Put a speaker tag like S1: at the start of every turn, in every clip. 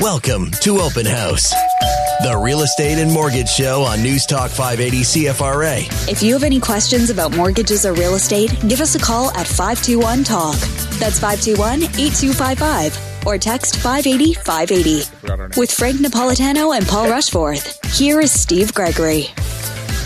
S1: Welcome to Open House, the real estate and mortgage show on News Talk 580 CFRA.
S2: If you have any questions about mortgages or real estate, give us a call at 521 Talk. That's 521 8255 or text 580 580. With Frank Napolitano and Paul Rushforth, here is Steve Gregory.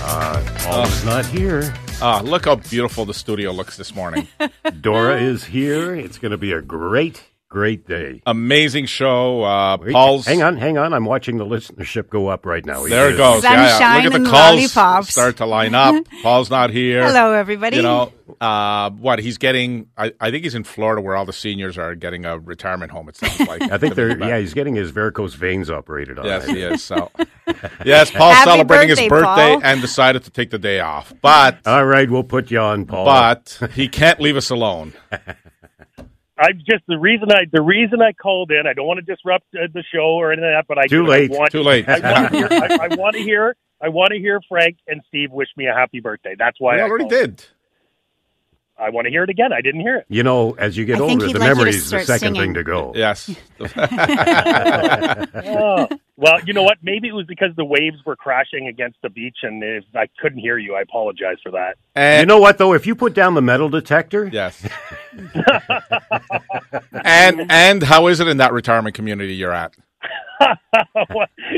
S3: Paul is not here.
S4: Ah, look how beautiful the studio looks this morning.
S3: Dora is here. It's going to be a great, great day.
S4: Amazing show. Uh,
S3: Wait,
S4: Paul's.
S3: Hang on, hang on. I'm watching the listenership go up right now.
S4: There it goes. Yeah, yeah.
S5: Sunshine
S4: Look at
S5: and
S4: the calls
S5: lollipops.
S4: start to line up. Paul's not here.
S5: Hello, everybody.
S4: You know, uh, what he's getting? I, I think he's in Florida, where all the seniors are getting a retirement home. It sounds like.
S3: I think they're, yeah, he's getting his varicose veins operated on.
S4: Yes,
S3: I
S4: he is. So, yes, Paul's
S5: Happy
S4: celebrating his
S5: birthday,
S4: birthday
S5: Paul.
S4: and decided to take the day off, but
S3: All right, we'll put you on, Paul.
S4: but he can't leave us alone.
S6: I just the reason I the reason I called in. I don't want to disrupt uh, the show or anything like that, but I
S3: Too
S6: I
S3: late.
S6: want,
S4: Too late.
S6: I want to hear. I, I want to hear. I want to hear Frank and Steve wish me a happy birthday. That's why
S4: We
S6: I
S4: already
S6: called.
S4: did.
S6: I want to hear it again. I didn't hear it.
S3: you know, as you get
S5: I
S3: older, the
S5: like you to
S3: memory is the second
S5: singing.
S3: thing to go.
S4: Yes.
S6: Oh. Well, you know what? Maybe it was because the waves were crashing against the beach, and if I couldn't hear you, I apologize for that.
S4: And
S3: You know what, though? If you put down the metal detector,
S4: Yes. and and how is it in that retirement community you're at?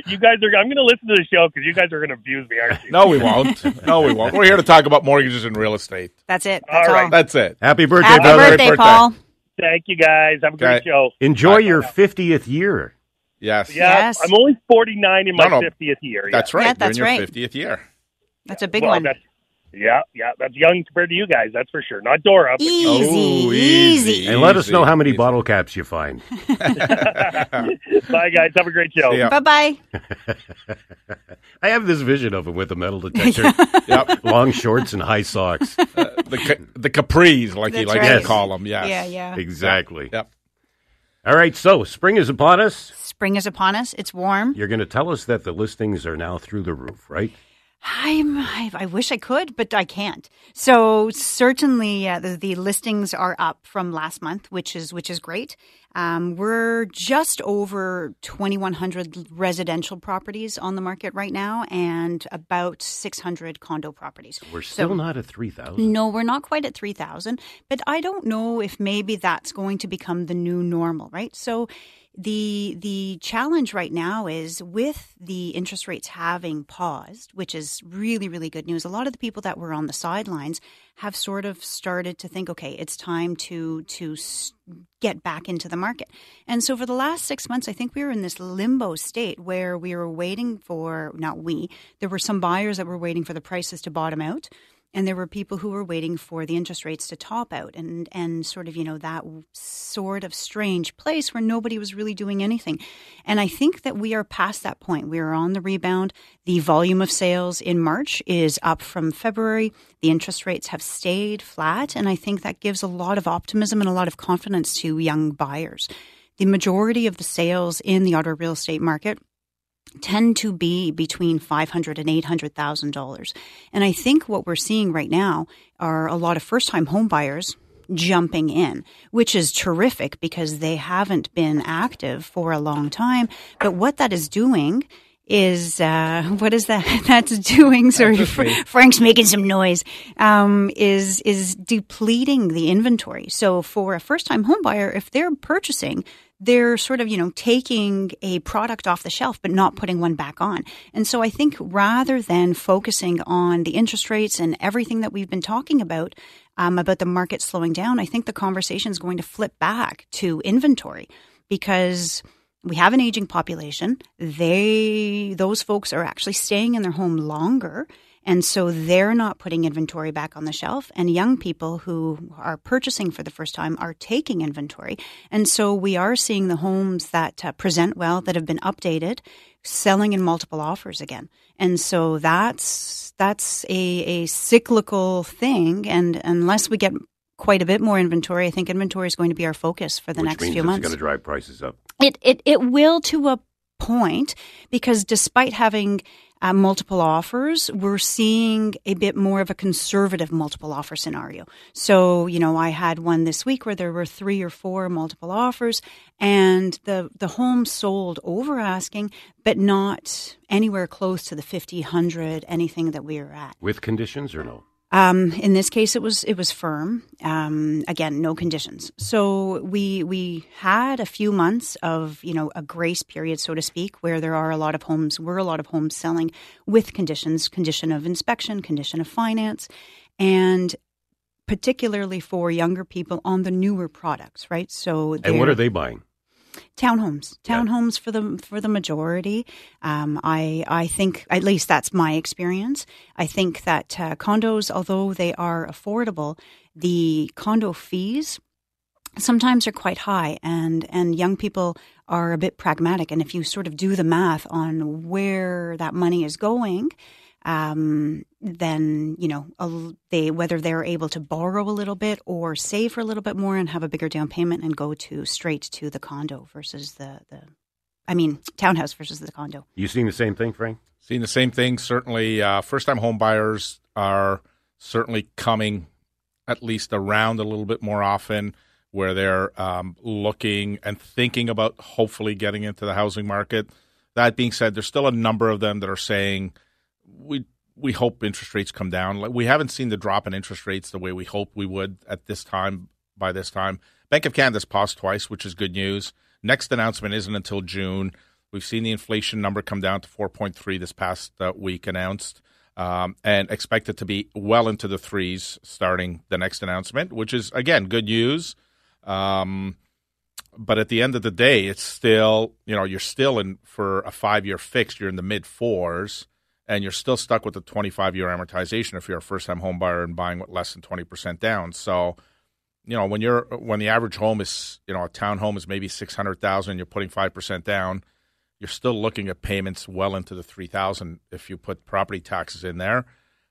S6: you guys are. I'm going to listen to the show because you guys are going to abuse me, aren't you?
S4: No, we won't. No, we won't. We're here to talk about mortgages and real estate.
S5: That's it. That's all.
S6: right.
S4: That's it.
S3: happy birthday,
S5: Happy
S3: brother.
S5: birthday,
S4: birthday.
S5: Paul.
S6: Thank you, guys. Have a great
S4: Okay.
S6: show.
S3: Enjoy
S4: Bye.
S3: your 50th year.
S4: Yes.
S6: Yeah,
S5: Yes.
S6: I'm only 49 in my
S4: No, no.
S6: 50th year.
S4: That's
S6: yeah.
S4: right.
S5: Yeah,
S4: You're
S5: that's
S4: in your
S5: right.
S4: 50th year.
S5: That's a big
S6: Well,
S5: one.
S6: Yeah, yeah, that's young compared to you guys. That's for sure. Not Dora. But
S5: Easy,
S4: Oh,
S5: easy.
S4: easy.
S3: And let us know how many
S4: easy.
S3: bottle caps you find.
S6: Bye, guys. Have a great show.
S5: Bye bye.
S3: I have this vision of him with a metal detector,
S4: Yep.
S3: long shorts, and high socks.
S4: Uh, the ca- the capris, like he
S5: That's
S4: likes
S5: right.
S4: to call them. Yes.
S5: Yeah, yeah.
S3: Exactly.
S4: Yep.
S3: All right, so spring is upon us.
S5: Spring is upon us. It's warm.
S3: You're going to tell us that the listings are now through the roof, right?
S5: I'm, I, I wish I could, but I can't. So certainly uh, the, the listings are up from last month, which is which is great. Um, we're just over 2,100 residential properties on the market right now, and about 600 condo properties.
S3: We're still
S5: So-
S3: not at 3,000.
S5: No, we're not quite at 3,000, but I don't know if maybe that's going to become the new normal, right? So the the challenge right now is with the interest rates having paused, which is really really good news. A lot of the people that were on the sidelines have sort of started to think, okay, it's time to to get back into the market. And so for the last 6 months, I think we were in this limbo state where we were waiting for not we, there were some buyers that were waiting for the prices to bottom out and there were people who were waiting for the interest rates to top out. And and sort of you know that sort of strange place where nobody was really doing anything. And i think that we are past that point. We are on the rebound. The volume of sales in march is up from february. The interest rates have stayed flat. And i think that gives a lot of optimism and a lot of confidence to young buyers. The majority of the sales in the Ottawa real estate market tend to be between five hundred and eight hundred thousand dollars. And I think what we're seeing right now are a lot of first time home buyers jumping in, which is terrific because they haven't been active for a long time. But what that is doing is uh, what is that? That's doing sorry Fr- frank's making some noise. Um, is is depleting the inventory. So for a first time home buyer if they're purchasing they're sort of you know taking a product off the shelf but not putting one back on. And so i think rather than focusing on the interest rates and everything that we've been talking about um, about the market slowing down i think the conversation is going to flip back to inventory because we have an aging population. They those folks are actually staying in their home longer. And so they're not putting inventory back on the shelf. And young people who are purchasing for the first time are taking inventory. And so we are seeing the homes that uh, present well, that have been updated, selling in multiple offers again. And so that's that's a, a cyclical thing. And unless we get quite a bit more inventory, I think inventory is going to be our focus for the
S3: which
S5: next few
S3: it's
S5: months.
S3: going to drive prices up.
S5: It it it will to a point because despite having uh, multiple offers, we're seeing a bit more of a conservative multiple offer scenario. So, you know, I had one this week where there were three or four multiple offers and the, the home sold over asking, but not anywhere close to the 50, 100, anything that we are at.
S3: With conditions or no?
S5: Um, in this case, it was it was firm. Um, again, no conditions. So we we had a few months of you know a grace period, so to speak, where there are a lot of homes were a lot of homes selling with conditions, condition of inspection, condition of finance, and particularly for younger people on the newer products, right? So
S3: And what are they buying?
S5: Townhomes townhomes for the for the majority. Um, i i think at least that's my experience. I think that uh, condos although they are affordable the condo fees sometimes are quite high and and young people are a bit pragmatic. And if you sort of do the math on where that money is going um, then you know a, they whether they're able to borrow a little bit or save for a little bit more and have a bigger down payment and go to straight to the condo versus the the I mean townhouse versus the condo.
S3: You seeing the same thing, Frank?
S4: Seeing the same thing. Certainly, uh, first-time home buyers are certainly coming at least around a little bit more often, where they're um, looking and thinking about hopefully getting into the housing market. That being said, there's still a number of them that are saying we we hope interest rates come down. Like we haven't seen the drop in interest rates the way we hoped we would at this time. By this time, Bank of Canada's paused twice, which is good news. Next announcement isn't until June. We've seen the inflation number come down to 4.3 this past uh, week announced, um, and expect it to be well into the threes starting the next announcement, which is again good news. Um, but at the end of the day, it's still you know you're still in for a five year fixed. You're in the mid fours and you're still stuck with the 25 year amortization if you're a first time home buyer and buying with less than 20% down. So, you know, when you're when the average home is, you know, a town home is maybe 600,000, you're putting 5% down, you're still looking at payments well into the 3,000 if you put property taxes in there.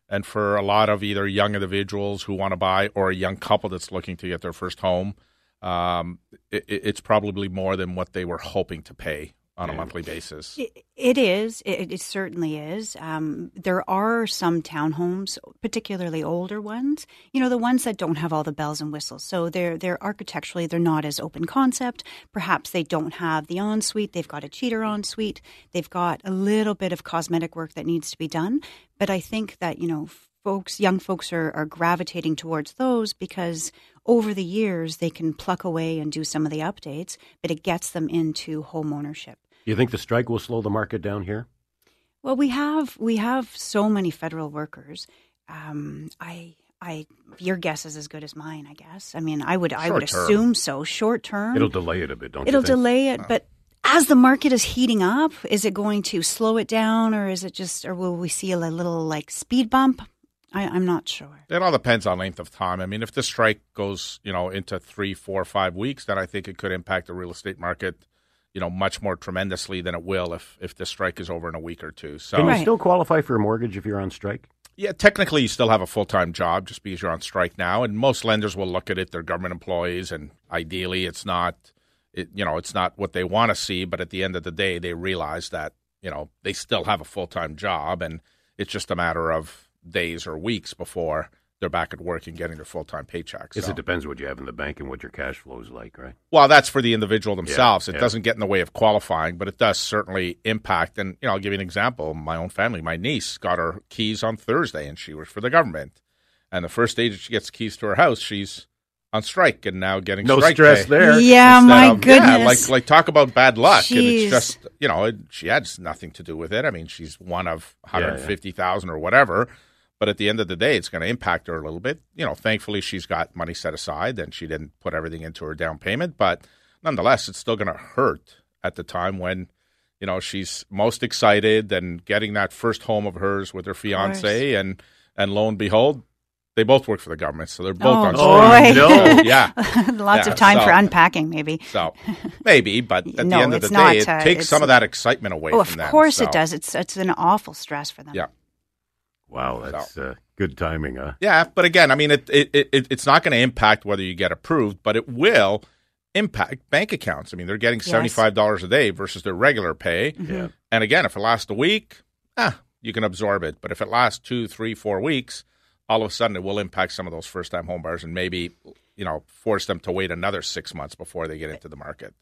S4: And for a lot of either young individuals who want to buy or a young couple that's looking to get their first home, um, it, it's probably more than what they were hoping to pay on a monthly basis.
S5: It, it is. It, it, certainly is. Um, there are some townhomes, particularly older ones. You know, the ones that don't have all the bells and whistles. So they're they're architecturally they're not as open concept. Perhaps they don't have the ensuite. They've got a cheater ensuite. They've got a little bit of cosmetic work that needs to be done. But I think that you know folks, young folks are, are gravitating towards those because over the years they can pluck away and do some of the updates, but it gets them into home ownership.
S3: You think the strike will slow the market down here?
S5: Well, we have we have so many federal workers. Um, I I your guess is as good as mine. I guess. I mean, I would Short I would term. assume so. Short term,
S3: it'll delay it a bit. Don't
S5: it'll delay it, but as the market is heating up, is it going to slow it down, or is it just, or will we see a little like speed bump? I, am not sure.
S4: It all depends on length of time. I mean, if the strike goes, you know, into three, four, five weeks, then I think it could impact the real estate market you know, much more tremendously than it will if if the strike is over in a week or two. So
S3: can you still qualify for a mortgage if you're on strike?
S4: Yeah, technically you still have a full time job just because you're on strike now, and most lenders will look at it. They're government employees, and ideally, it's not, it, you know, it's not what they want to see. But at the end of the day, they realize that you know they still have a full time job, and it's just a matter of days or weeks before they're back at work and getting their full time paychecks.
S3: So. it depends what you have in the bank and what your cash flow is like, right?
S4: Well, that's for the individual themselves. Yeah, it yeah. doesn't get in the way of qualifying, but it does certainly impact. And you know, I'll give you an example. My own family, my niece got her keys on Thursday, and she works for the government. And the first day that she gets keys to her house, she's on strike and now getting
S3: no
S4: strike
S3: stress
S4: pay.
S3: there.
S5: Yeah, my
S4: of,
S5: goodness.
S4: Yeah, like like talk about bad luck. Jeez. And it's just you know it, she has nothing to do with it. I mean, she's one of 150,000 yeah, or whatever. But at the end of the day, it's going to impact her a little bit. You know, thankfully she's got money set aside and she didn't put everything into her down payment. But nonetheless, it's still going to hurt at the time when you know she's most excited and getting that first home of hers with her fiance, and and lo and behold, they both work for the government, so they're both
S5: oh,
S4: on
S5: strike.
S3: no.
S4: So, yeah,
S5: lots
S4: yeah.
S5: of time
S4: so,
S5: for unpacking, maybe.
S4: So maybe, but at
S5: no,
S4: the end of the day,
S5: not,
S4: it
S5: uh,
S4: takes some of that excitement away.
S5: Oh,
S4: from
S5: of
S4: them,
S5: course
S4: so.
S5: it does. It's it's an awful stress for them.
S4: Yeah.
S3: Wow, that's so. uh, good timing, huh?
S4: Yeah, but again, I mean, it, it, it it's not going to impact whether you get approved, but it will impact bank accounts. I mean, they're getting seventy five dollars yes. a day versus their regular pay.
S3: Mm-hmm. Yeah.
S4: And again, if it lasts a week, ah, you can absorb it. But if it lasts two, three, four weeks, all of a sudden it will impact some of those first time homebuyers and maybe you know force them to wait another six months before they get into the market.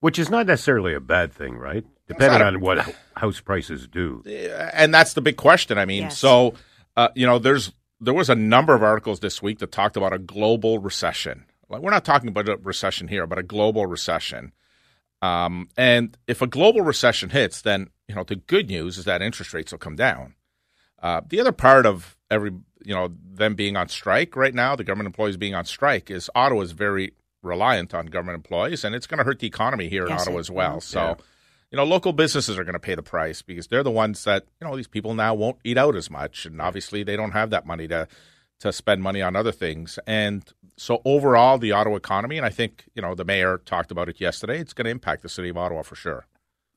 S3: Which is not necessarily a bad thing, right? Depending
S4: a-
S3: on what house prices do.
S4: and that's the big question. I mean,
S5: Yes.
S4: so uh, you know, there's there was a number of articles this week that talked about a global recession. Like we're not talking about a recession here, but a global recession. Um, and if a global recession hits, then you know the good news is that interest rates will come down. Uh, the other part of every you know them being on strike right now, the government employees being on strike, is Ottawa is very reliant on government employees, and it's going to hurt the economy here in Ottawa as well.
S5: will.
S4: So you know, local businesses are going to pay the price because they're the ones that you know these people now won't eat out as much, and obviously they don't have that money to to spend money on other things. And so overall, the Ottawa economy, and I think you know the mayor talked about it yesterday, it's going to impact the city of Ottawa for sure.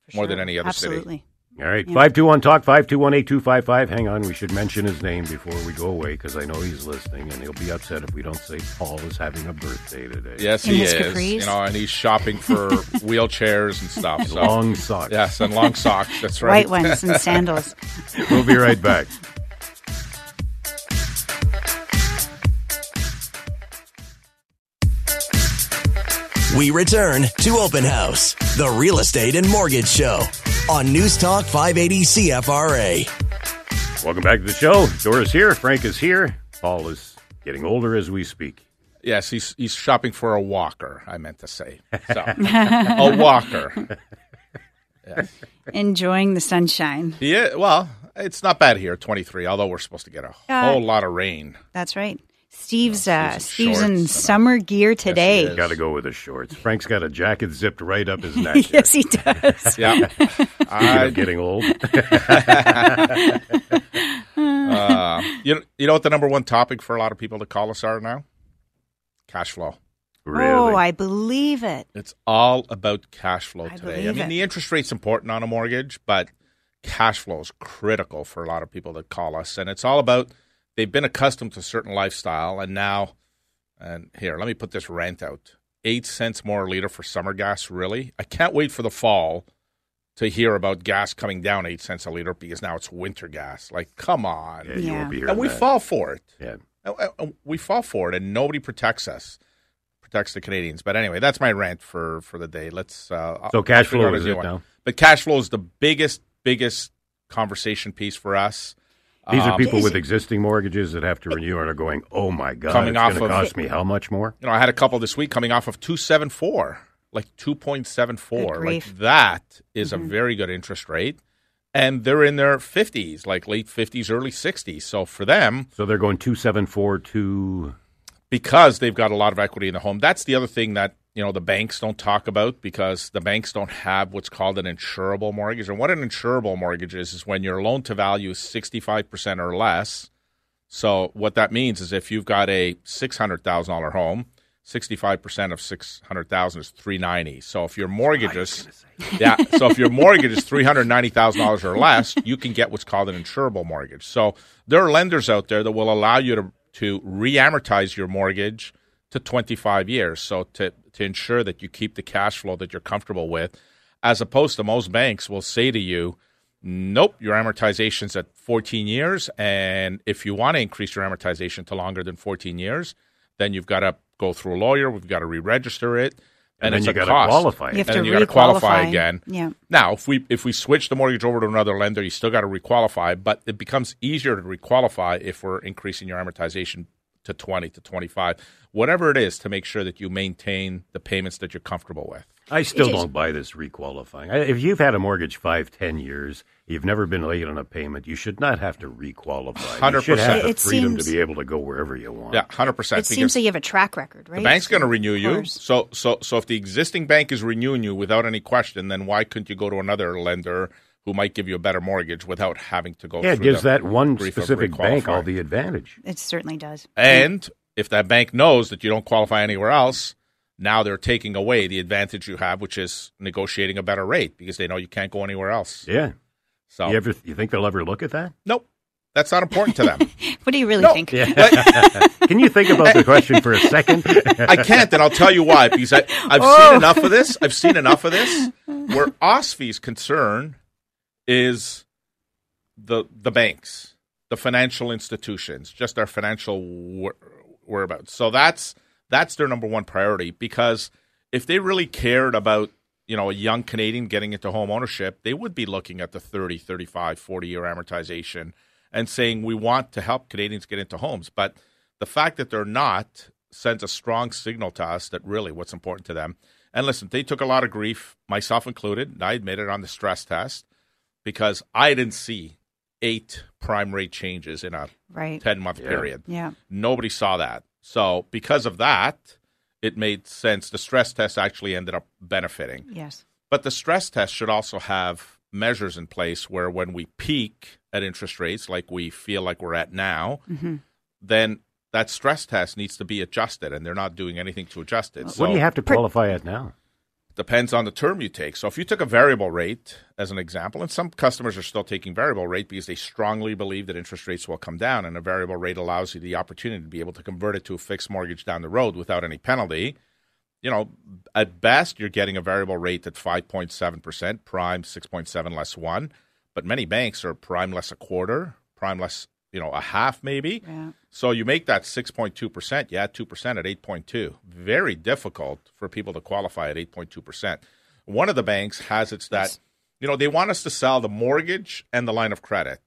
S5: For
S4: More
S5: sure.
S4: than any other city.
S5: Absolutely.
S3: All right,
S5: Yeah.
S3: 521 Talk, 521 8255. Hang on, we should mention his name before we go away because I know he's listening and he'll be upset if we don't say Paul is having a birthday today.
S4: Yes,
S5: In
S4: he
S5: his
S4: is.
S5: capris?
S4: You know, and he's shopping for wheelchairs and stuff. So
S3: Long socks.
S4: yes, and long socks. That's right.
S5: White ones and sandals.
S3: We'll be right back.
S1: We return to Open House, the real estate and mortgage show on News Talk 580 CFRA.
S3: Welcome back to the show. Dora's here. Frank is here. Paul is getting older as we speak.
S4: Yes, he's he's shopping for a walker. I meant to say so. a walker.
S5: Enjoying the sunshine.
S4: Yeah. Well, it's not bad here. Twenty three. Although we're supposed to get a
S5: Uh,
S4: whole lot of rain.
S5: That's right. Steve's uh,
S4: Steve's in
S5: in
S4: shorts
S5: summer gear today.
S4: is.
S3: Got to go with the shorts. Frank's got a jacket zipped right up his neck.
S5: yes, he does.
S4: Yeah. I,
S3: of getting old.
S4: uh, you know, you know what the number one topic for a lot of people to call us are now? Cash flow.
S3: really?
S5: Oh, I believe it.
S4: It's all about cash flow
S5: I
S4: today. I mean,
S5: it.
S4: the interest rate's important on a mortgage, but cash flow is critical for a lot of people that call us. And it's all about they've been accustomed to a certain lifestyle, and now, and here, let me put this rant out eight cents more a liter for summer gas, really? I can't wait for the fall to hear about gas coming down eight cents a liter because now it's winter gas. Like, come on.
S3: yeah, you
S5: Yeah.
S3: won't be hearing
S4: And we
S3: that.
S4: fall for it.
S3: Yeah.
S4: We fall for it, and nobody protects us, protects the Canadians. But anyway, that's my rant for for the day. Let's. Uh,
S3: So cash flow is it now?
S4: But cash flow is the biggest, biggest conversation piece for us.
S3: These are
S4: Um,
S3: people
S5: is
S3: with existing mortgages that have to renew and are going, oh my God,
S4: Coming
S3: it's
S4: off
S3: going to
S4: of-
S3: cost me how much more?
S4: You know, I had a couple this week coming off of two seven four, like two point seven four. Like
S5: grief. Mm-hmm.
S4: that is a very good interest rate, and they're in their fifties, like late fifties, early sixties. So for them,
S3: So they're going 274 to.
S4: because they've got a lot of equity in the home. That's the other thing that you know the banks don't talk about because the banks don't have what's called an insurable mortgage. And what an insurable mortgage is is when your loan to value is sixty five percent or less. So what that means is if you've got a six hundred thousand dollar home, sixty five percent of six hundred thousand is three ninety. So if your mortgage is yeah, so if your mortgage is three hundred ninety thousand dollars or less, you can get what's called an insurable mortgage. So there are lenders out there that will allow you to to re-amortize your mortgage to twenty five years. So to to ensure that you keep the cash flow that you're comfortable with, as opposed to most banks will say to you, Nope, your amortization's at 14 years. And if you want to increase your amortization to longer than 14 years, then you've got to go through a lawyer. We've got to re register it.
S3: And, then
S4: it's
S3: you
S4: a
S3: got to
S4: cost.
S3: qualify.
S5: You have.
S4: And
S5: to
S4: then you gotta qualify again.
S5: Yeah.
S4: Now, if we if we switch the mortgage over to another lender, you still got to requalify, but it becomes easier to requalify if we're increasing your amortization to 20 to 25, whatever it is to make sure that you maintain the payments that you're comfortable with.
S3: I still
S5: It is-
S3: don't buy this requalifying. I- If you've had a mortgage five, ten years, you've never been late on a payment, you should not have to requalify. You should
S4: 100%.
S3: have the
S5: It
S3: freedom
S5: seems-
S3: to be able to go wherever you want.
S4: Yeah, 100%.
S5: It seems like you have a track record, right?
S4: The bank's going to renew you. So, so, so if the existing bank is renewing you without any question, then why couldn't you go to another lender who might give you a better mortgage without having to go?
S3: Yeah, it
S4: through
S3: gives
S4: the
S3: that one
S4: grief of
S3: specific bank all the advantage.
S5: It certainly does.
S4: And if that bank knows that you don't qualify anywhere else, now they're taking away the advantage you have, which is negotiating a better rate because they know you can't go anywhere else.
S3: Yeah.
S4: So,
S3: You ever you think they'll ever look at that?
S4: nope, that's not important to them.
S5: What do you really
S4: No.
S5: think?
S3: Can you think about the question for a second?
S4: I can't, and I'll tell you why. Because I, I've
S5: Oh.
S4: seen enough of this. I've seen enough of this where OSFI's concern is the the banks, the financial institutions, just our financial whereabouts. So that's that's their number one priority because if they really cared about you know a young Canadian getting into home ownership, they would be looking at the 30, 35, 40 year amortization and saying we want to help Canadians get into homes. But the fact that they're not sends a strong signal to us that really what's important to them. And listen, they took a lot of grief, myself included. I admit it on the stress test because I didn't see eight prime rate changes in a
S5: right.
S4: 10 month
S5: yeah.
S4: period.
S5: Yeah.
S4: Nobody saw that. So, because of that, it made sense. The stress test actually ended up benefiting.
S5: Yes.
S4: But the stress test should also have measures in place where when we peak at interest rates like we feel like we're at now, mm-hmm. then that stress test needs to be adjusted, and they're not doing anything to adjust it.
S3: What so, do you have to qualify at now?
S4: Depends on the term you take. So if you took a variable rate as an example, and some customers are still taking variable rate because they strongly believe that interest rates will come down, and a variable rate allows you the opportunity to be able to convert it to a fixed mortgage down the road without any penalty. You know, at best you're getting a variable rate at 5.7%, prime 6.7 less 1, but many banks are prime less a quarter, prime less you know, a half maybe.
S5: Yeah.
S4: So you make that 6.2%, yeah, 2% at 8.2. Very difficult for people to qualify at 8.2%. One of the banks has it's that, you know, they want us to sell the mortgage and the line of credit.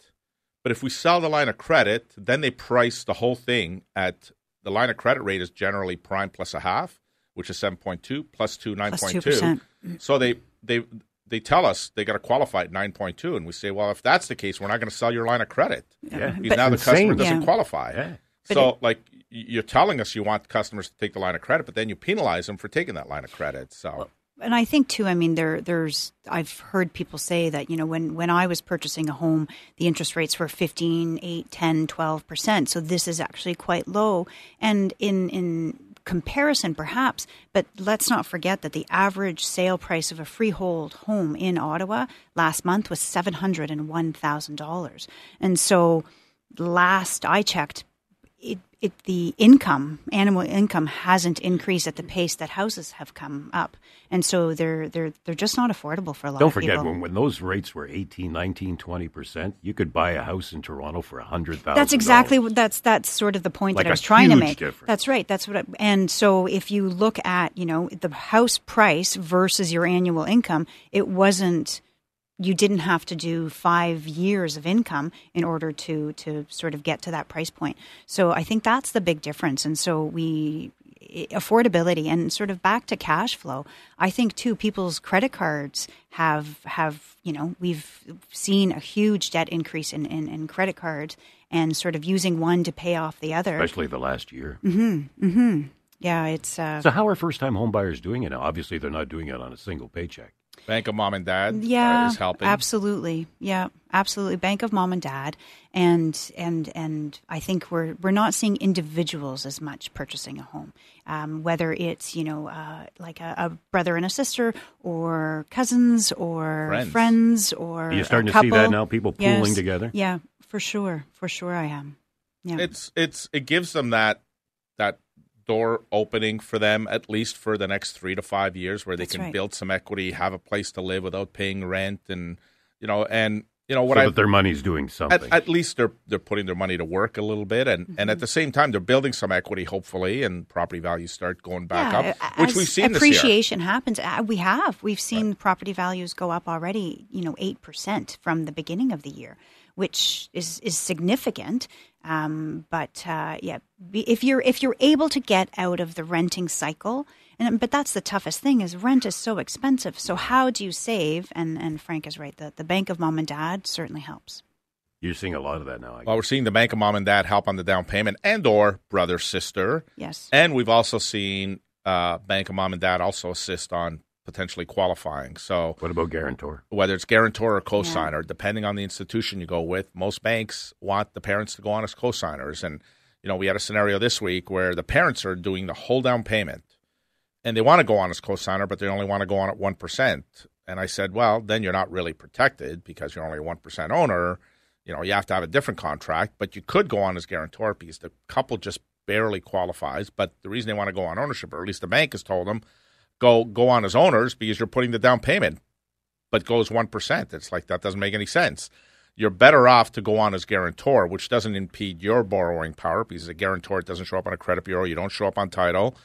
S4: But if we sell the line of credit, then they price the whole thing at the line of credit rate is generally prime plus a half, which is 7.2 plus 2 9.2. So they they they tell us they got to qualify at 9.2 and we say well if that's the case we're not going to sell your line of credit
S3: yeah.
S4: now the customer doesn't
S3: yeah.
S4: qualify
S3: yeah.
S4: so it, like you're telling us you want customers to take the line of credit but then you penalize them for taking that line of credit so
S5: and I think too. I mean, there, there's. I've heard people say that you know when when I was purchasing a home, the interest rates were 15, 8, 10, 12 percent. So this is actually quite low. And in in comparison, perhaps, but let's not forget that the average sale price of a freehold home in Ottawa last month was $701,000. And so last I checked, it, it, the income, animal income, hasn't increased at the pace that houses have come up, and so they're they're they're just not affordable for a lot. Of people.
S3: Don't forget
S5: people.
S3: when when those rates were 18, 19, 20 percent, you could buy a house in Toronto for a hundred thousand.
S5: That's exactly what that's that's sort of the point
S3: like
S5: that I was trying to make.
S3: Difference.
S5: That's right. That's what. I, and so if you look at you know the house price versus your annual income, it wasn't you didn't have to do five years of income in order to to sort of get to that price point. So I think that's the big difference. And so we affordability and sort of back to cash flow. I think too people's credit cards have have you know we've seen a huge debt increase in, in, in credit cards and sort of using one to pay off the other,
S3: especially the last year.
S5: Mm-hmm. Mm-hmm. Yeah, it's. Uh,
S3: so how are first time homebuyers doing it? Now? Obviously, they're not doing it on a single paycheck.
S4: Bank of Mom and Dad
S5: yeah,
S4: is helping.
S5: Absolutely. Yeah, absolutely. Bank of Mom and Dad. And and and I think we're we're not seeing individuals as much purchasing a home. Um, whether it's, you know, uh, like a, a, brother and a sister or cousins or
S4: friends,
S5: friends or
S3: Are you starting
S5: to
S3: see that now, people pooling
S5: yes.
S3: together?
S5: Yeah, for sure. For sure I am. Yeah.
S4: It's it's it gives them that that door opening for them at least for the next three to five years where they
S5: That's
S4: can
S5: right.
S4: build some equity have a place to live without paying rent and you know and you know what
S3: so
S4: I
S3: that their money's doing something.
S4: At, at, least they're they're putting their money to work a little bit, and, mm-hmm. and at the same time they're building some equity, hopefully, and property values start going back
S5: yeah,
S4: up, which we've seen.
S5: Appreciation happens. We have we've seen right. property values go up already. You know, eight percent from the beginning of the year, which is is significant. Um, but uh, yeah, if you're if you're able to get out of the renting cycle and but that's the toughest thing is rent is so expensive. So how do you save? And and Frank is right. The the bank of mom and dad certainly helps.
S3: You're seeing a lot of that now.
S4: well, we're seeing the bank of mom and dad help on the down payment and or brother sister.
S5: Yes.
S4: And we've also seen uh, bank of mom and dad also assist on potentially qualifying. So
S3: what about guarantor?
S4: Whether it's guarantor or cosigner, yeah. depending on the institution you go with, most banks want the parents to go on as cosigners. And you know, we had a scenario this week where the parents are doing the whole down payment and they want to go on as cosigner, but they only want to go on at 1%. And I said, well, then you're not really protected because you're only a 1% owner. You know, you have to have a different contract, but you could go on as guarantor because the couple just barely qualifies. But the reason they want to go on ownership, or at least the bank has told them, go go on as owners because you're putting the down payment, but goes 1%. It's like that doesn't make any sense. you're better off to go on as guarantor, which doesn't impede your borrowing power because a guarantor doesn't show up on a credit bureau, you don't show up on title,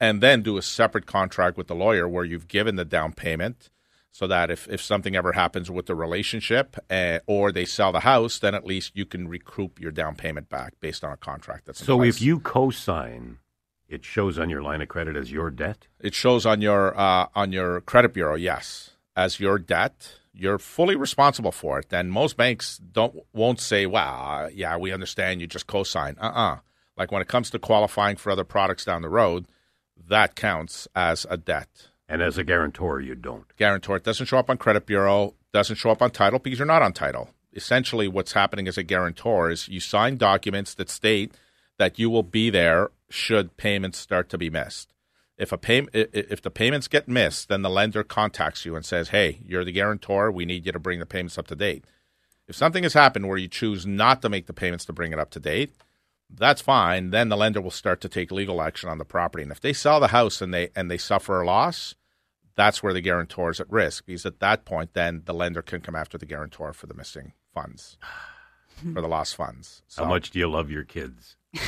S4: and then do a separate contract with the lawyer where you've given the down payment so that if, if something ever happens with the relationship uh, or they sell the house, then at least you can recoup your down payment back based on a contract that's
S3: so if you co-sign it shows on your line of credit as your debt
S4: it shows on your uh, on your credit bureau yes as your debt you're fully responsible for it then most banks don't won't say well uh, yeah we understand you just co-sign uh-uh like when it comes to qualifying for other products down the road that counts as a debt
S3: and as a guarantor, you don't.
S4: Guarantor. It doesn't show up on credit bureau, doesn't show up on title because you're not on title. Essentially, what's happening as a guarantor is you sign documents that state that you will be there should payments start to be missed. If a pay, if the payments get missed, then the lender contacts you and says, "Hey, you're the guarantor. We need you to bring the payments up to date." If something has happened where you choose not to make the payments to bring it up to date, that's fine. Then the lender will start to take legal action on the property. And if they sell the house and they and they suffer a loss, that's where the guarantor is at risk because at that point, then the lender can come after the guarantor for the missing funds, for the lost funds.
S3: So, How much do you love your kids?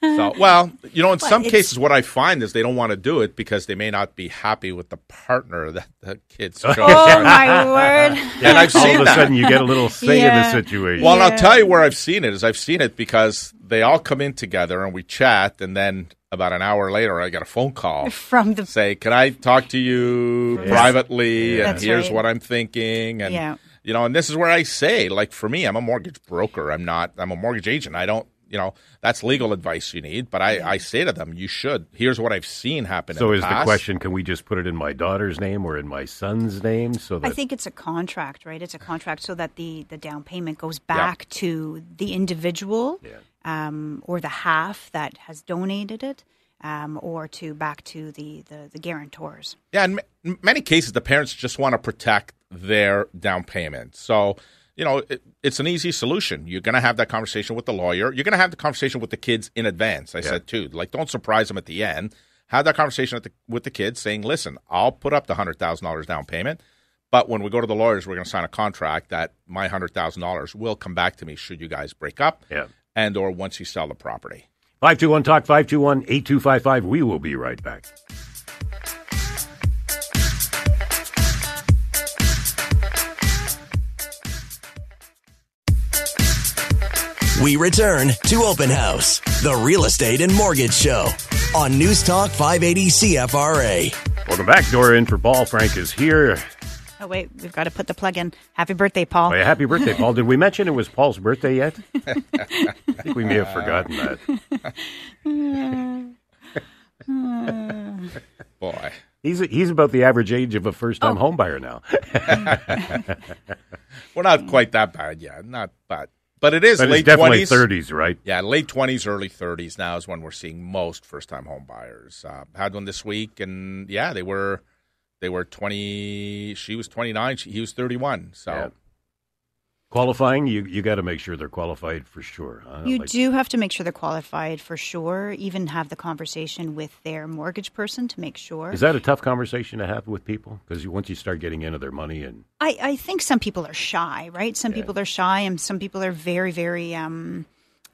S4: so, well, you know, in some cases, what I find is they don't want to do it because they may not be happy with the partner that the kids chose.
S5: Oh, oh my word!
S4: and I've seen
S3: all of
S4: that.
S3: a sudden you get a little say
S5: Yeah.
S3: in the situation.
S4: Well, and
S5: Yeah.
S4: I'll tell you where I've seen it is I've seen it because they all come in together and we chat, and then about an hour later, I get a phone call
S5: From the
S4: say, "Can I talk to you
S3: Yes.
S4: privately?" And
S5: That's
S4: here's
S5: right.
S4: what I'm thinking, and
S5: Yeah.
S4: you know, and this is where I say, like for me, I'm a mortgage broker. I'm not. I'm a mortgage agent. I don't. You know, that's legal advice you need, but I, I say to them, you should. Here's what I've seen happen.
S3: so
S4: in
S3: is
S4: the,
S3: the question: Can we just put it in my daughter's name or in my son's name? So that
S5: I think it's a contract, right? It's a contract so that the, the down payment goes back to the individual
S3: Yeah.
S5: um, or the half that has donated it um, or to back to the, the, the guarantors.
S4: Yeah, in ma- many cases, the parents just want to protect their down payment. So, you know, it, it's an easy solution. You're going to have that conversation with the lawyer. You're going to have the conversation with the kids in advance. I said too, like don't surprise them at the end. Have that conversation with the, with the kids, saying, "Listen, I'll put up the hundred thousand dollars down payment, but when we go to the lawyers, we're going to sign a contract that my hundred thousand dollars will come back to me should you guys break up,
S3: Yeah.
S4: and or once you sell the property."
S3: 521 Talk 521 8255. We will be right back.
S1: We return to Open House, the real estate and mortgage show on News Talk 580 CFRA.
S3: Welcome back. Dora in for Paul. Frank is here.
S5: Oh, wait, we've got to put the plug in. Happy birthday, Paul.
S3: Oh, yeah, happy birthday, Paul. Did we mention it was Paul's birthday yet? I think we may have forgotten that.
S4: Boy,
S3: He's he's about the average age of a first time home oh. homebuyer now.
S4: we're not quite that bad yet, not bad, but it is
S3: But
S4: late
S3: it's definitely
S4: 20s.
S3: 30s, right?
S4: Yeah, late twenties, early thirties now is when we're seeing most first-time home buyers. Uh, had one this week, and yeah, they were they were twenty. She was twenty-nine. She, he was thirty-one. So
S3: Yeah. Qualifying, you you got to make sure they're qualified for sure. huh?
S5: You
S3: Like-
S5: do have to make sure they're qualified for sure. Even have the conversation with their mortgage person to make sure.
S3: Is that a tough conversation to have with people? Because once you start getting into their money and
S5: I, I think some people are shy, right? Some people are shy, and some people are very, very um,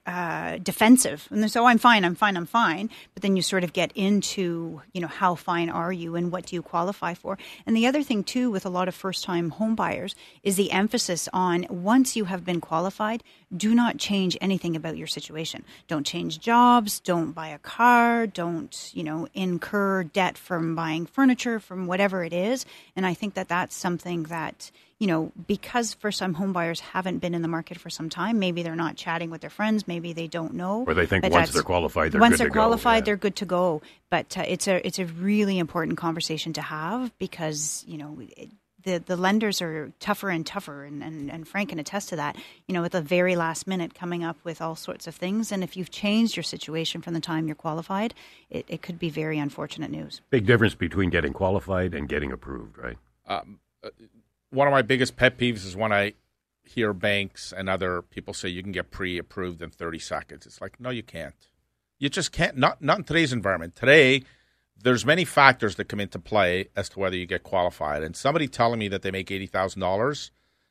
S5: uh, defensive. And so I'm fine, I'm fine, I'm fine. But then you sort of get into, you know, how fine are you and what do you qualify for? And the other thing, too, with a lot of first time home buyers is the emphasis on once you have been qualified, do not change anything about your situation. Don't change jobs, don't buy a car, don't, you know, incur debt from buying furniture, from whatever it is. And I think that that's something that, you know, because first time home buyers haven't been in the market for some time, maybe they're not chatting with their friends, maybe they don't know.
S3: Or they think
S5: But
S3: once they're qualified, they're
S5: once
S3: good
S5: they're
S3: to go,
S5: qualified,
S3: yeah.
S5: they're good to go. But uh, it's a it's a really important conversation to have because you know it, the the lenders are tougher and tougher, and, and and Frank can attest to that. You know, at the very last minute, coming up with all sorts of things, and if you've changed your situation from the time you're qualified, it, it could be very unfortunate news.
S3: big difference between getting qualified and getting approved, right?
S4: One of my biggest pet peeves is when I hear banks and other people say you can get pre-approved in 30 seconds. It's like, no, you can't. You just can't. Not not in today's environment. Today, there's many factors that come into play as to whether you get qualified. And somebody telling me that they make eighty thousand dollars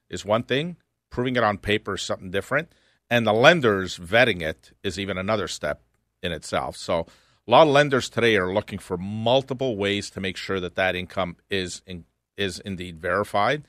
S4: is one thing. proving it on paper is something different, and the lenders vetting it is even another step in itself. So a lot of lenders today are looking for multiple ways to make sure that that income is in, is indeed verified,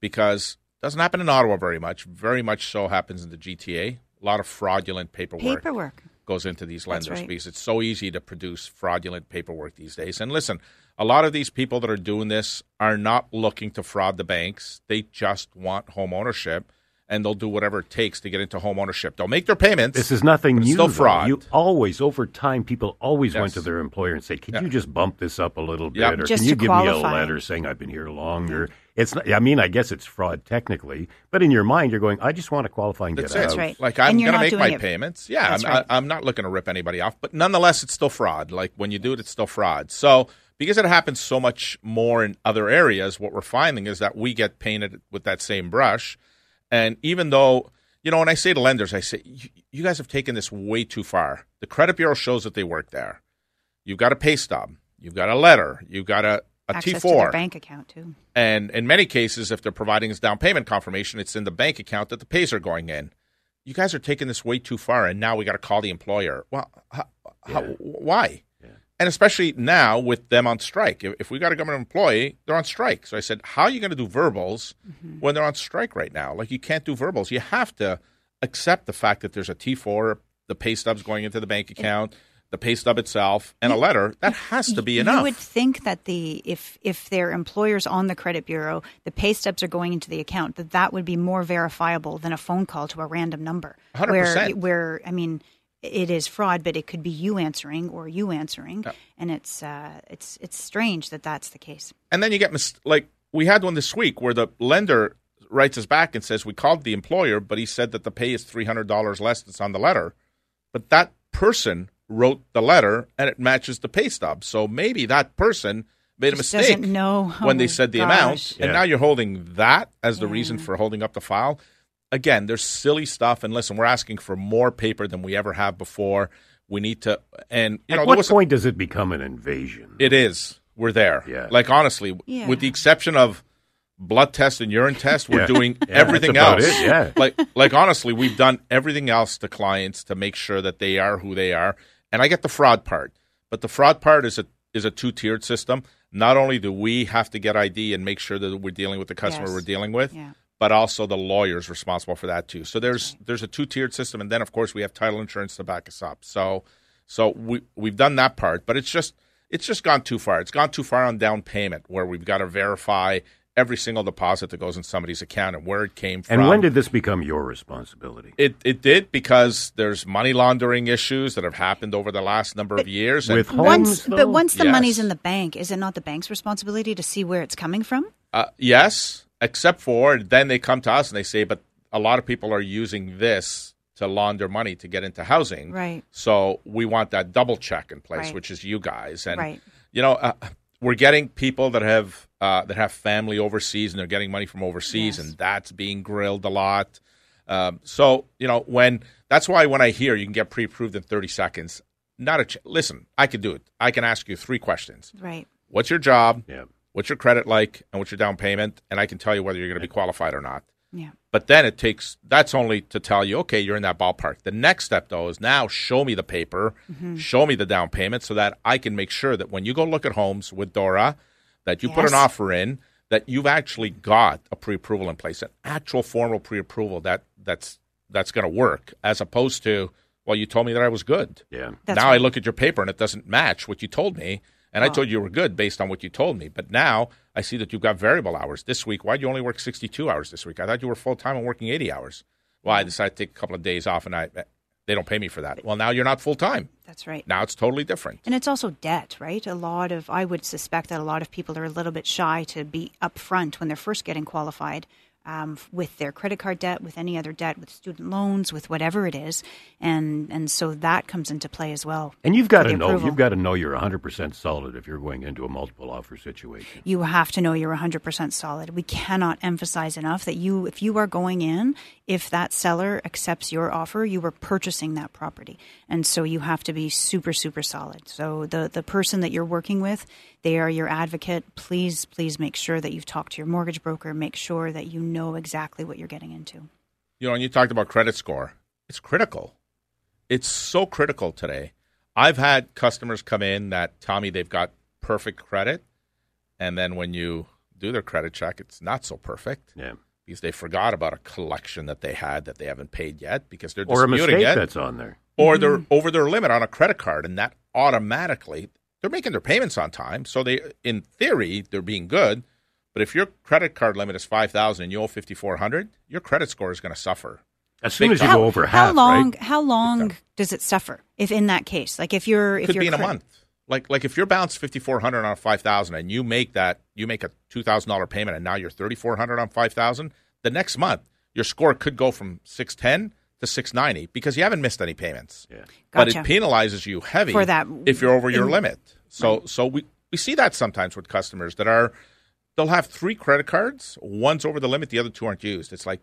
S4: because it doesn't happen in Ottawa very much. Very much so happens in the GTA. A lot of fraudulent paperwork.
S5: Paperwork
S4: goes into these lenders
S5: right.
S4: because it's so easy to produce fraudulent paperwork these days. And listen, a lot of these people that are doing this are not looking to fraud the banks. They just want home ownership and they'll do whatever it takes to get into home ownership. They'll make their payments.
S3: This is nothing new.
S4: Still fraud.
S3: You always, over time, people always
S4: Yes.
S3: went to their employer and said, "Can
S4: Yeah.
S3: you just bump this up a little bit,
S4: Yeah.
S3: or
S5: Just
S3: can you
S5: to
S3: give me a letter saying I've been here longer?" It's. Not, I mean, I guess it's fraud technically, but in your mind, you're going, "I just want to qualify and
S4: That's
S3: get
S4: it.
S3: out."
S5: That's right.
S4: Like I'm going to make my
S5: it-
S4: payments. Yeah, I'm,
S5: right.
S4: I, I'm not looking to rip anybody off, but nonetheless, it's still fraud. Like when you do it, it's still fraud. So because it happens so much more in other areas, what we're finding is that we get painted with that same brush. And even though you know, when I say to lenders, I say you, you guys have taken this way too far. The credit bureau shows that they work there. You've got a pay stub. You've got a letter. You've got a a
S5: access
S4: T4.
S5: to their bank account too.
S4: And in many cases, if they're providing us down payment confirmation, it's in the bank account that the pays are going in. You guys are taking this way too far, and now we got to call the employer. Well, how, how, why? And especially now with them on strike. If, if we got a government employee, they're on strike. So I said, how are you going to do verbals mm-hmm. when they're on strike right now? Like you can't do verbals. You have to accept the fact that there's a T4, the pay stub's going into the bank account, the pay stub itself, and a letter. That has to be
S5: You
S4: enough.
S5: would think that the if if their employers on the credit bureau, the pay stubs are going into the account, that that would be more verifiable than a phone call to a random number.
S4: 100%.
S5: Where where I mean, it is fraud, but it could be you answering or you answering, and it's uh, it's it's strange that that's the case.
S4: And then you get mis- like we had one this week where the lender writes us back and says we called the employer, but he said that the pay is three hundred dollars less that's on the letter. But that person wrote the letter and it matches the pay stub. So maybe that person made a
S5: Just
S4: mistake
S5: doesn't know.
S4: when
S5: Oh,
S4: they said the
S5: gosh.
S4: amount, and now you're holding that as the reason for holding up the file. Again, there's silly stuff, and listen, we're asking for more paper than we ever have before. We need to, and you
S3: At
S4: know,
S3: what
S4: was
S3: point does it become an invasion?
S4: it is. We're there.
S3: Yeah.
S4: Like honestly,
S5: Yeah.
S4: with the exception of blood test and urine test, we're
S3: Yeah.
S4: doing
S3: Yeah,
S4: everything
S3: that's about
S4: else.
S3: it, yeah.
S4: Like like honestly, we've done everything else to clients to make sure that they are who they are. And I get the fraud part. But the fraud part is a is a two tiered system. Not only do we have to get ID and make sure that we're dealing with the customer
S5: Yes.
S4: we're dealing with,
S5: Yeah.
S4: But also the lawyer's responsible for that too. So there's there's a two tiered system, and then of course we have title insurance to back us up. So so we we've done that part, but it's just it's just gone too far. It's gone too far on down payment where we've got to verify every single deposit that goes in somebody's account and where it came from.
S3: And when did this become your responsibility?
S4: it it did because there's money laundering issues that have happened over the last number of years. And
S3: With homes,
S5: Once,
S3: though?
S5: but once the
S4: Yes.
S5: money's in the bank, is it not the bank's responsibility to see where it's coming from?
S4: Uh, yes, except for then they come to us and they say, but a lot of people are using this to launder money to get into housing.
S5: Right.
S4: So we want that double check in place,
S5: Right.
S4: which is you guys. And
S5: Right.
S4: you know, uh, we're getting people that have uh, that have family overseas and they're getting money from overseas,
S5: Yes.
S4: and that's being grilled a lot. Um, so you know, when that's why when I hear you can get pre-approved in thirty seconds, not a ch- listen. I can do it. I can ask you three questions.
S5: Right.
S4: What's your job?
S3: Yeah.
S4: What's your credit like? And what's your down payment? And I can tell you whether you're going to be qualified or not.
S5: Yeah.
S4: But then it takes that's only to tell you, okay, you're in that ballpark. The next step though is now show me the paper, mm-hmm. show me the down payment so that I can make sure that when you go look at homes with Dora, that you put an offer in, that you've actually got a pre-approval in place, an actual formal pre-approval that that's that's going to work, as opposed to, well, you told me that I was good.
S3: Yeah.
S5: That's
S4: now I look at your paper and it doesn't match what you told me. And I told you you were good based on what you told me. But now I see that you've got variable hours. This week, why'd you only work 62 hours this week? I thought you were full time and working 80 hours. Well, I mm. decided to take a couple of days off and I eh, they don't pay me for that. Well, now you're not full time.
S5: That's right.
S4: Now it's totally different.
S5: And it's also debt, right? A lot of, I would suspect that a lot of people are a little bit shy to be upfront when they're first getting qualified um, with their credit card debt, with any other debt, with student loans, with whatever it is, and and so that comes into play as well.
S3: And you've got to know
S5: approval.
S3: you've got to know you're 100% solid if you're going into a multiple offer situation.
S5: you have to know you're 100% solid. We cannot emphasize enough that you if you are going in, if that seller accepts your offer, you are purchasing that property. And so you have to be super super solid. So the the person that you're working with, they are your advocate. Please please make sure that you've talked to your mortgage broker, make sure that you know exactly what you're getting into.
S4: You know, and you talked about credit score. It's critical. It's so critical today. I've had customers come in that tell me they've got perfect credit, and then when you do their credit check, it's not so perfect.
S3: Yeah.
S4: Because they forgot about a collection that they had that they haven't paid yet because they're
S3: Or a mistake
S4: it,
S3: that's on there.
S4: or they're mm-hmm. over their limit on a credit card, and that automatically they're making their payments on time. So they, in theory, they're being good. But if your credit card limit is five thousand and you owe fifty four hundred, your credit score is going to suffer.
S3: As soon as you
S4: time.
S3: go over
S5: how
S3: half,
S5: long?
S3: right?
S5: How long does it suffer? If in that case, like if you're if
S4: could
S5: you're
S4: be in a month. Like like if you're balanced fifty four hundred on five thousand and you make that you make a two thousand dollar payment and now you're thirty four hundred on five thousand, the next month your score could go from six ten to six ninety because you haven't missed any payments.
S3: Yeah.
S4: But it penalizes you heavy
S5: For that
S4: if you're over your
S5: in-
S4: limit. So so we, we see that sometimes with customers that are they'll have three credit cards, one's over the limit, the other two aren't used. It's like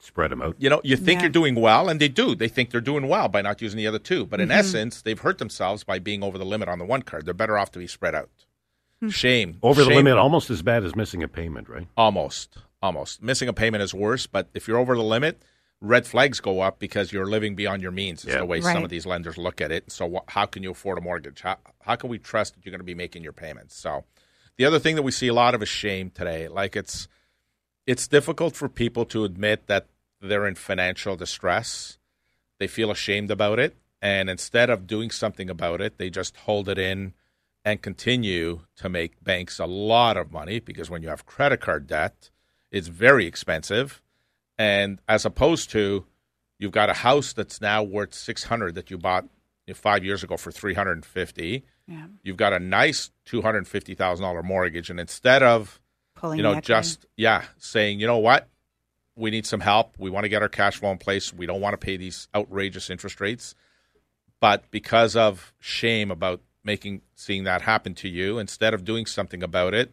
S3: Spread them out.
S4: you know, you think
S5: Yeah.
S4: you're doing well, and they do. They think they're doing well by not using the other two. But in
S5: Mm-hmm.
S4: essence, they've hurt themselves by being over the limit on the one card. They're better off to be spread out.
S5: Hmm.
S4: Shame.
S3: Over the limit, almost as bad as missing a payment, right?
S4: Almost. Almost. Missing a payment is worse, but if you're over the limit, red flags go up because you're living beyond your means. Is
S3: Yeah.
S4: the way some of these lenders look at it. So, wh- how can you afford a mortgage? How, how can we trust that you're going to be making your payments? So, the other thing that we see a lot of is shame today. Like it's it's difficult for people to admit that they're in financial distress. They feel ashamed about it, and instead of doing something about it, they just hold it in and continue to make banks a lot of money because when you have credit card debt, it's very expensive. And as opposed to you've got a house that's now worth 600 that you bought 5 years ago for 350.
S5: Yeah.
S4: You've got a nice $250,000 mortgage and instead of
S5: pulling
S4: you know,
S5: equity.
S4: just yeah, saying, you know what, we need some help. We want to get our cash flow in place. We don't want to pay these outrageous interest rates, but because of shame about making seeing that happen to you, instead of doing something about it,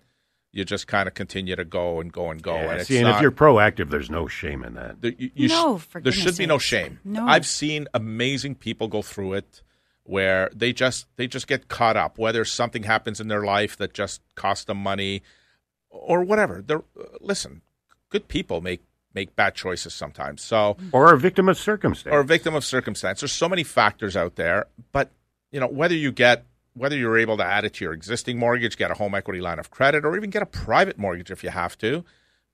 S4: you just kind of continue to go and go and go.
S3: Yeah,
S4: and it's
S3: see, and
S4: not,
S3: if you're proactive, there's no shame in that.
S4: there, you, you
S5: No,
S4: sh-
S5: for
S4: there should
S5: goodness
S4: be no shame.
S5: No.
S4: I've seen amazing people go through it where they just they just get caught up whether something happens in their life that just costs them money or whatever. They're uh, listen, good people make make bad choices sometimes. So
S3: Or a victim of circumstance.
S4: or a victim of circumstance. There's so many factors out there, but you know whether you get whether you're able to add it to your existing mortgage, get a home equity line of credit, or even get a private mortgage if you have to,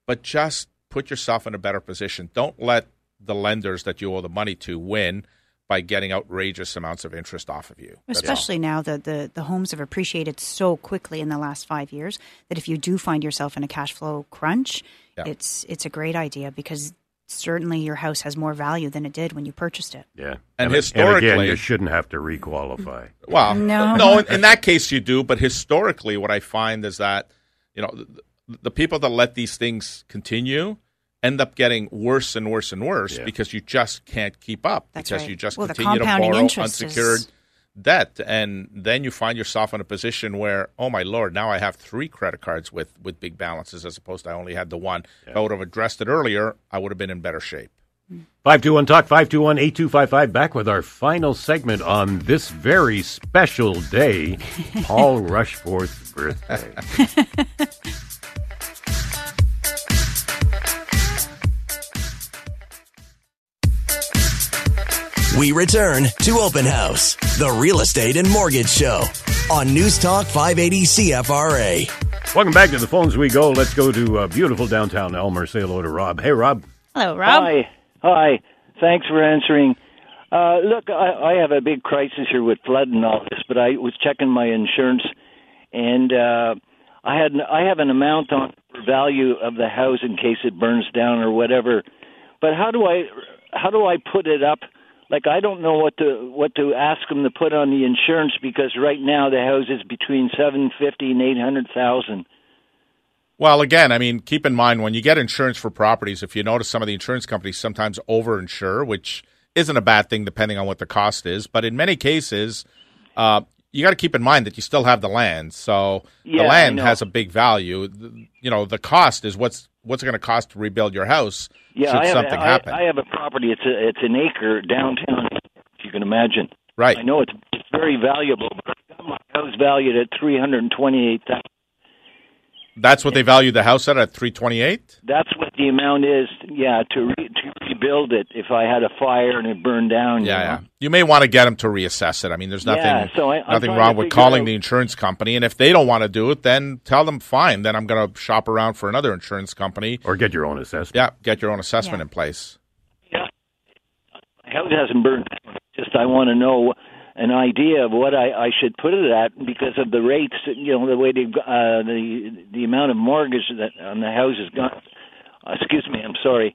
S4: but just put yourself in a better position. Don't let the lenders that you owe the money to win by getting outrageous amounts of interest off of you.
S5: Especially now that the, the homes have appreciated so quickly in the last five years that if you do find yourself in a cash flow crunch,
S4: Yeah.
S5: it's it's a great idea because certainly your house has more value than it did when you purchased it.
S3: yeah.
S4: And
S3: again,
S4: historically-
S3: you shouldn't have to requalify.
S4: Well,
S5: No.
S4: no. In, in that case, you do. But historically, what I find is that you know the, the people that let these things continue end up getting worse and worse and worse
S3: Yeah.
S4: because you just can't keep up
S5: That's
S4: because
S5: right.
S4: you just
S5: Well,
S4: continue to borrow
S5: interest
S4: unsecured
S5: is-
S4: debt, and then you find yourself in a position where, oh my lord, now I have three credit cards with with big balances as opposed to I only had the one. If I would have addressed it earlier, I would have been in better shape.
S3: 521 Talk, 521 8255. Back with our final segment on this very special day, Paul Rushforth's birthday.
S1: We return to Open House, the real estate and mortgage show on News Talk 580 CFRA.
S3: Welcome back to the phones we go. Let's go to uh, beautiful downtown Elmer. Say hello to Rob. Hey, Rob.
S5: Hello, Rob.
S7: Hi. Hi. Thanks for answering. Uh, look, I, I have a big crisis here with flood and all this, but I was checking my insurance, and uh, I had I have an amount on the value of the house in case it burns down or whatever. But how do I how do I put it up? Like I don't know what to what to ask them to put on the insurance because right now the house is between seven fifty and eight hundred thousand.
S4: Well, again, I mean, keep in mind when you get insurance for properties, if you notice some of the insurance companies sometimes overinsure, which isn't a bad thing depending on what the cost is. But in many cases, uh, you got to keep in mind that you still have the land. So
S7: Yeah,
S4: the land has a big value. You know, the cost is what's what's it going to cost to rebuild your house
S7: Yeah,
S4: should
S7: I have,
S4: something
S7: I,
S4: happen.
S7: I have a property. It's a, it's an acre downtown. If you can imagine.
S4: right.
S7: I know it's it's very valuable, but I've got my house valued at three hundred and twenty eight thousand.
S4: That's what they valued the house at at three twenty eight.
S7: That's what the amount is. Yeah, to re, to rebuild it if I had a fire and it burned down.
S4: Yeah,
S7: you know?
S4: yeah. You may want to get them to reassess it. I mean, there's nothing
S7: Yeah, so I-
S4: nothing wrong with calling
S7: out-
S4: the insurance company, and if they don't want to do it, then tell them fine. Then I'm going to shop around for another insurance company.
S3: Or get your own assessment.
S4: Yeah, get your own assessment
S5: Yeah.
S4: in place.
S7: My house hasn't burned. Just I want to know an idea of what I, I should put it at because of the rates. You know, the way they uh, the the amount of mortgage that on the house has gone. Uh, excuse me, I'm sorry.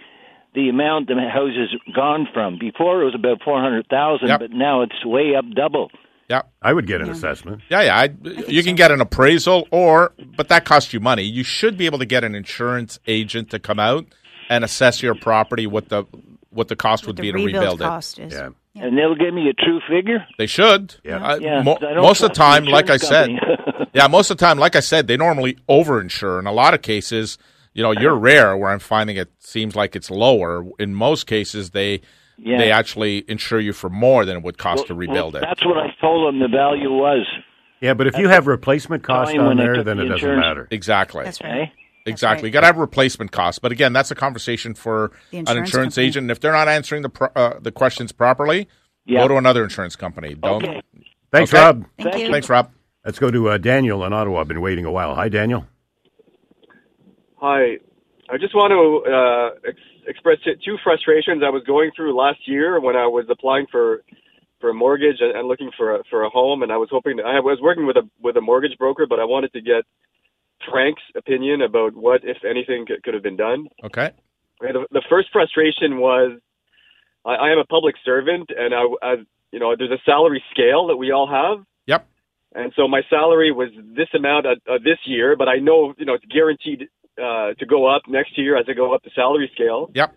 S7: The amount the house has gone from before it was about four hundred thousand,
S4: Yep.
S7: but now it's way up double.
S4: Yeah,
S3: I would get an assessment.
S4: yeah, yeah. I, you can get an appraisal, or but that costs you money. You should be able to get an insurance agent to come out and assess your property. What the what the cost would
S5: the
S4: be to
S5: rebuild
S4: rebuild it.
S5: cost is.
S3: Yeah.
S7: And they'll give me a true figure.
S4: They should.
S3: Yeah.
S4: Uh,
S7: Yeah,
S4: mo-
S7: I
S4: most of the time, like I said, yeah, most of the time, like I said, they normally overinsure. In a lot of cases, you know, you're rare where I'm finding it seems like it's lower. In most cases, they
S7: Yeah.
S4: they actually insure you for more than it would cost to rebuild
S7: well,
S4: it.
S7: That's what I told them the value was.
S3: Yeah, but if you have replacement costs
S7: time
S3: on there,
S7: took
S3: then
S7: the
S3: it doesn't matter.
S4: Exactly.
S5: That's right.
S4: Exactly.
S5: right.
S4: You got to have replacement costs. But again, that's a conversation for
S5: The
S4: an
S5: insurance
S4: insurance
S5: company.
S4: agent. And if they're not answering the pro- uh, the questions properly,
S7: Yeah.
S4: go to another insurance company. Don't.
S7: Okay.
S3: Thanks,
S4: Okay.
S3: Rob.
S5: Thank
S7: Thank
S5: you.
S4: Thanks, Rob.
S3: Let's go to uh, Daniel in Ottawa. I've been waiting a while. Hi, Daniel.
S8: Hi. I just want to uh, ex- express two frustrations I was going through last year when I was applying for for a mortgage and, and looking for a, for a home, and I was hoping to, I was working with a with a mortgage broker, but I wanted to get Frank's opinion about what, if anything, could, could have been done.
S4: Okay.
S8: The, the first frustration was I, I am a public servant, and I, I, you know, there's a salary scale that we all have.
S4: Yep.
S8: And so my salary was this amount uh, uh, this year, but I know, you know, it's guaranteed uh, to go up next year as I go up the salary scale.
S4: Yep.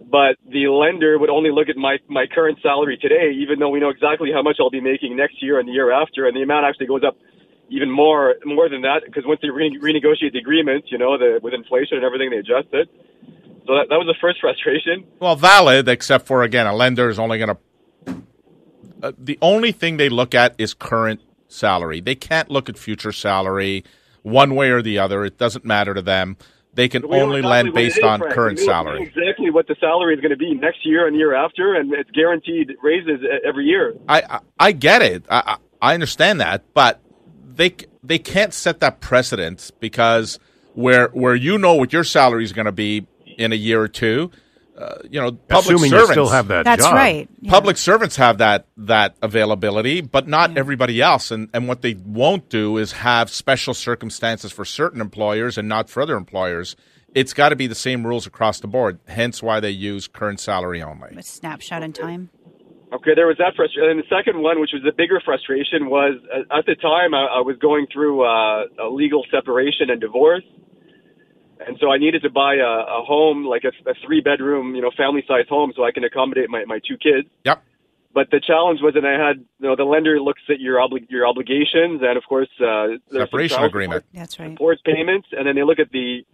S8: But the lender would only look at my, my current salary today, even though we know exactly how much I'll be making next year and the year after, and the amount actually goes up even more more than that because once they re- renegotiate the agreement, you know, the, with inflation and everything, they adjust it. So that, that was the first frustration.
S4: Well, valid, except for again, a lender is only going to. Uh, the only thing they look at is current salary. They can't look at future salary one way or the other. It doesn't matter to them. They can only lend based
S8: is,
S4: on
S8: Frank.
S4: current salary.
S8: Exactly what the salary is going to be next year and year after, and it's guaranteed raises e- every year.
S4: I, I I get it. I I I understand that, but they they can't set that precedent because where where you know what your salary is going to be in a year or two, uh, you know, public
S3: Assuming
S4: servants
S3: you still have that
S5: That's
S3: job.
S5: right. Yeah.
S4: Public servants have that that availability, but not everybody else. And and what they won't do is have special circumstances for certain employers and not for other employers. It's got to be the same rules across the board. Hence, why they use current salary only.
S5: A snapshot in time.
S8: Okay, there was that frustration. And the second one, which was the bigger frustration, was uh, at the time I, I was going through uh, a legal separation and divorce. And so I needed to buy a, a home, like a, a three bedroom, you know, family size home so I can accommodate my, my two kids.
S4: Yep.
S8: But the challenge was that I had, you know, the lender looks at your obli- your obligations and of course, uh, there's some
S4: Separation
S8: child
S4: agreement.
S5: That's right.
S8: support payments, and then they look at the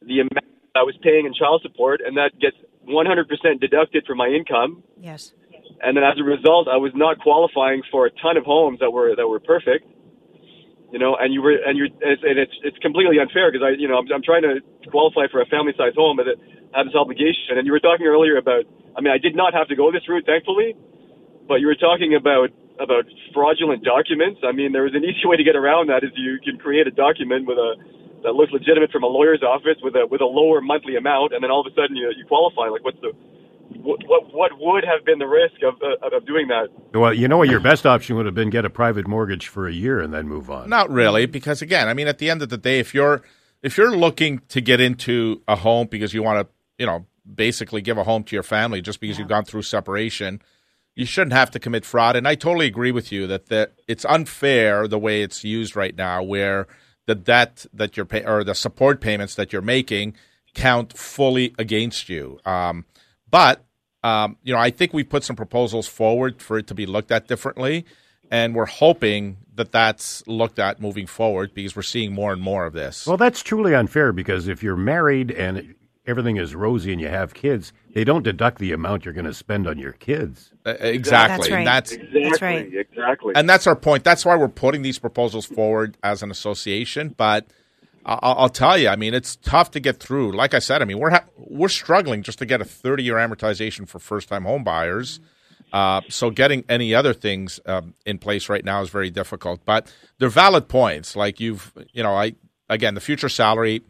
S8: the amount I was paying in child support, and that gets 100% deducted from my income.
S5: Yes.
S8: And then as a result, I was not qualifying for a ton of homes that were that were perfect. You know, and you were and you and it's and it's, completely unfair because I, you know, I'm, I'm trying to qualify for a family size home, but I have this obligation. And you were talking earlier about, I mean, I did not have to go this route, thankfully, but you were talking about about fraudulent documents. I mean, there was an easy way to get around that is you can create a document with a that looks legitimate from a lawyer's office with a with a lower monthly amount, and then all of a sudden you you qualify. Like, what's the what what, what would have been the risk of uh, of doing that?
S3: Well, you know what? Your best option would have been get a private mortgage for a year and then move on.
S4: Not really, because again, I mean, at the end of the day, if you're if you're looking to get into a home because you want to, you know, basically give a home to your family just because you've gone through separation, you shouldn't have to commit fraud. And I totally agree with you that the, it's unfair the way it's used right now, where the debt that you're pay or the support payments that you're making count fully against you. Um, but um, you know, I think we put some proposals forward for it to be looked at differently, and we're hoping that that's looked at moving forward because we're seeing more and more of this.
S3: Well, that's truly unfair because if you're married and everything is rosy and you have kids, they don't deduct the amount you're going to spend on your kids.
S4: Uh, exactly.
S5: That's right.
S4: And that's
S8: Exactly.
S5: That's right.
S8: Exactly.
S4: and that's our point. That's why we're putting these proposals forward as an association. But I'll, I'll tell you. I mean, it's tough to get through. Like I said, I mean, we're ha- we're struggling just to get a 30 year amortization for first time home buyers. Uh, so getting any other things um, in place right now is very difficult. But they're valid points. Like you've, you know, I again the future salary.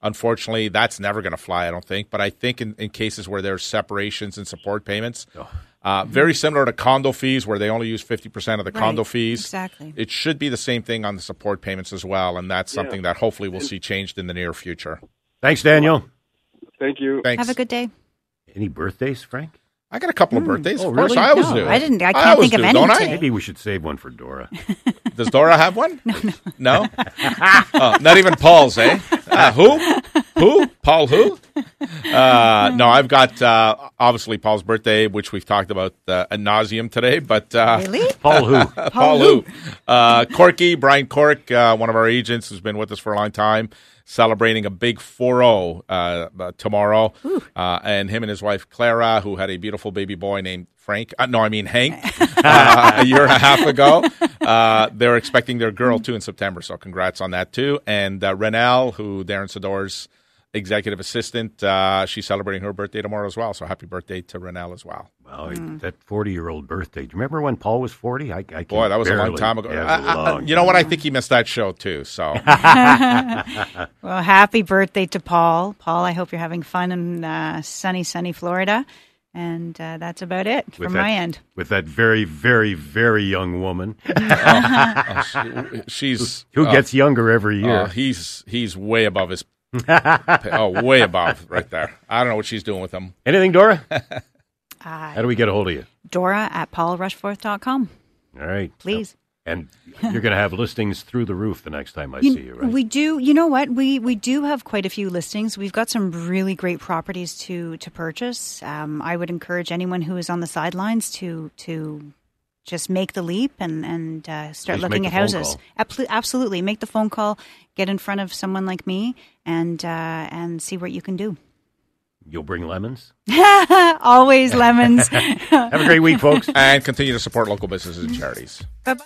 S4: Unfortunately, that's never going to fly. I don't think. But I think in, in cases where there's separations and support payments,
S3: Oh.
S4: Uh, very similar to condo fees, where they only use 50% of the
S5: Right,
S4: condo fees.
S5: exactly.
S4: It should be the same thing on the support payments as well. And that's
S8: Yeah.
S4: something that hopefully we'll see changed in the near future.
S3: Thanks, Daniel.
S8: Thank you.
S4: Thanks.
S5: Have a good day.
S3: Any birthdays, Frank?
S4: I got a couple of birthdays.
S3: Oh,
S4: of course,
S3: really?
S4: I always
S5: No,
S4: do.
S5: I didn't- I can't
S4: always
S5: think of
S4: do,
S5: any
S4: don't I?
S5: today.
S3: Maybe we should save one for Dora.
S4: Does Dora have one? No, no. No? oh, not even Paul's, eh? Uh, who? Who? Paul who? Uh, no, I've got uh, obviously Paul's birthday, which we've talked about uh, ad nauseum today, but uh,
S5: Really?
S3: Paul who?
S4: Paul who? Uh, Corky, Brian Cork, uh, one of our agents who's been with us for a long time, celebrating a big 4 0 uh, tomorrow. Uh, and him and his wife, Clara, who had a beautiful baby boy named Frank. Uh, no, I mean Hank, uh, a year and a half ago. Uh, they're expecting their girl too in September. So congrats on that too. And uh, Renelle, who Darren Sador's executive assistant, uh, she's celebrating her birthday tomorrow as well. So happy birthday to Renelle as well.
S3: Well, that 40 year old birthday. Do you remember when Paul was 40? I, I
S4: Boy, that was a long time ago.
S3: Yeah, it was
S4: I-
S3: a
S4: I- I-
S3: long
S4: you know what? I think he missed that show too. So
S5: Well, happy birthday to Paul. Paul, I hope you're having fun in uh, sunny, sunny Florida. And uh, that's about it
S3: with
S5: from
S3: that-
S5: my end.
S3: With that very, very, very young woman
S4: she's
S3: who
S4: uh,
S3: gets younger every year.
S4: uh, he's he's way above his. Oh, way above right there. I don't know what she's doing with them.
S3: Anything, Dora?
S5: Uh,
S3: How do we get a hold of you?
S5: Dora at paulrushforth.com.
S3: All right.
S5: Please.
S3: And you're going to have listings through the roof the next time I see you, right?
S5: We do. You know what? We we do have quite a few listings. We've got some really great properties to to purchase. Um, I would encourage anyone who is on the sidelines to to just make the leap and and uh, start
S3: least
S5: looking at houses.
S3: call.
S5: Absolutely, make the phone call, get in front of someone like me, and uh, and see what you can do.
S3: You'll bring lemons.
S5: Always lemons.
S3: Have a great week, folks.
S4: And continue to support local businesses and charities.
S5: bye bye.